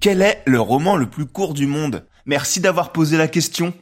Quel est le roman le plus court du monde? Merci d'avoir posé la question.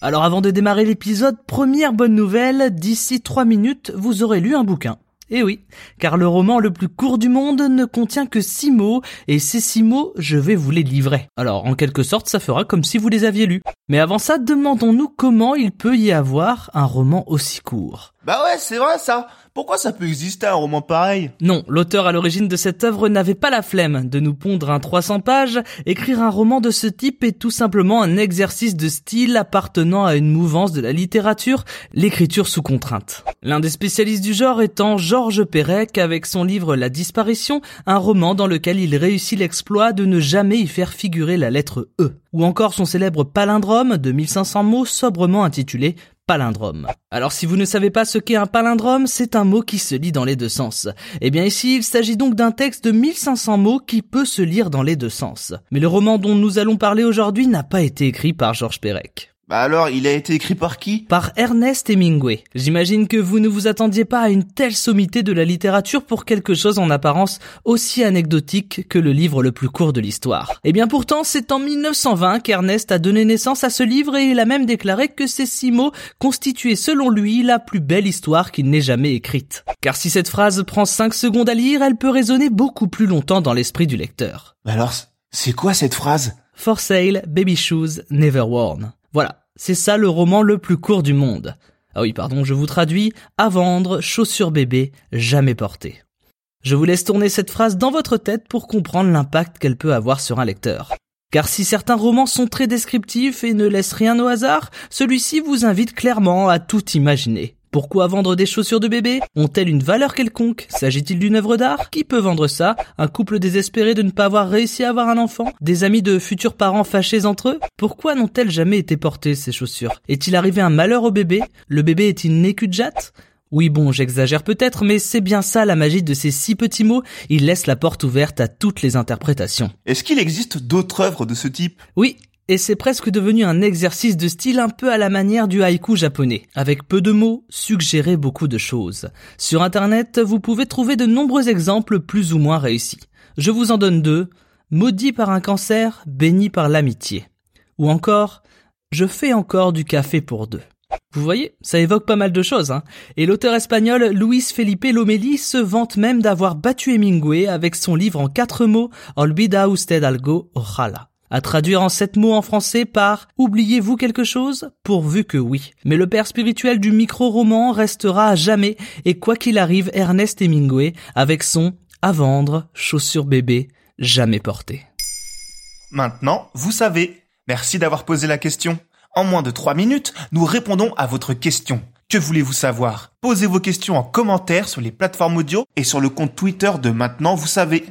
Alors avant de démarrer l'épisode, première bonne nouvelle, d'ici 3 minutes, vous aurez lu un bouquin. Eh oui, car le roman le plus court du monde ne contient que 6 mots, et ces 6 mots, je vais vous les livrer. Alors en quelque sorte, ça fera comme si vous les aviez lus. Mais avant ça, demandons-nous comment il peut y avoir un roman aussi court. Bah ouais, c'est vrai ça. Pourquoi ça peut exister un roman pareil? Non, l'auteur à l'origine de cette œuvre n'avait pas la flemme de nous pondre un 300 pages. Écrire un roman de ce type est tout simplement un exercice de style appartenant à une mouvance de la littérature, l'écriture sous contrainte. L'un des spécialistes du genre étant Georges Perec avec son livre La disparition, un roman dans lequel il réussit l'exploit de ne jamais y faire figurer la lettre E. Ou encore son célèbre palindrome de 1500 mots sobrement intitulé palindrome. Alors si vous ne savez pas ce qu'est un palindrome, c'est un mot qui se lit dans les deux sens. Eh bien ici, il s'agit donc d'un texte de 1500 mots qui peut se lire dans les deux sens. Mais le roman dont nous allons parler aujourd'hui n'a pas été écrit par Georges Perec. Bah alors, il a été écrit par qui? Par Ernest Hemingway. J'imagine que vous ne vous attendiez pas à une telle sommité de la littérature pour quelque chose en apparence aussi anecdotique que le livre le plus court de l'histoire. Et eh bien pourtant, c'est en 1920 qu'Ernest a donné naissance à ce livre et il a même déclaré que ces six mots constituaient selon lui la plus belle histoire qu'il n'ait jamais écrite. Car si cette phrase prend 5 secondes à lire, elle peut résonner beaucoup plus longtemps dans l'esprit du lecteur. alors, c'est quoi cette phrase? For sale, baby shoes, never worn. Voilà, c'est ça le roman le plus court du monde. Ah oui, pardon, je vous traduis à vendre, chaussures bébé, jamais portées. Je vous laisse tourner cette phrase dans votre tête pour comprendre l'impact qu'elle peut avoir sur un lecteur. Car si certains romans sont très descriptifs et ne laissent rien au hasard, celui-ci vous invite clairement à tout imaginer. Pourquoi vendre des chaussures de bébé Ont-elles une valeur quelconque S'agit-il d'une œuvre d'art Qui peut vendre ça Un couple désespéré de ne pas avoir réussi à avoir un enfant Des amis de futurs parents fâchés entre eux Pourquoi n'ont-elles jamais été portées, ces chaussures Est-il arrivé un malheur au bébé Le bébé est-il né cul oui bon, j'exagère peut-être, mais c'est bien ça la magie de ces six petits mots, il laisse la porte ouverte à toutes les interprétations. Est-ce qu'il existe d'autres œuvres de ce type? Oui, et c'est presque devenu un exercice de style un peu à la manière du haïku japonais. Avec peu de mots, suggérer beaucoup de choses. Sur internet, vous pouvez trouver de nombreux exemples plus ou moins réussis. Je vous en donne deux. Maudit par un cancer, béni par l'amitié. Ou encore, je fais encore du café pour deux. Vous voyez, ça évoque pas mal de choses, hein. Et l'auteur espagnol Luis Felipe Lomeli se vante même d'avoir battu Hemingway avec son livre en quatre mots, Olvida usted algo, ojalá à traduire en sept mots en français par Oubliez-vous quelque chose? Pourvu que oui. Mais le père spirituel du micro-roman restera à jamais, et quoi qu'il arrive, Ernest Hemingway, avec son À vendre, chaussures bébé, jamais porté. Maintenant, vous savez. Merci d'avoir posé la question. En moins de trois minutes, nous répondons à votre question. Que voulez-vous savoir? Posez vos questions en commentaire sur les plateformes audio et sur le compte Twitter de Maintenant, vous savez.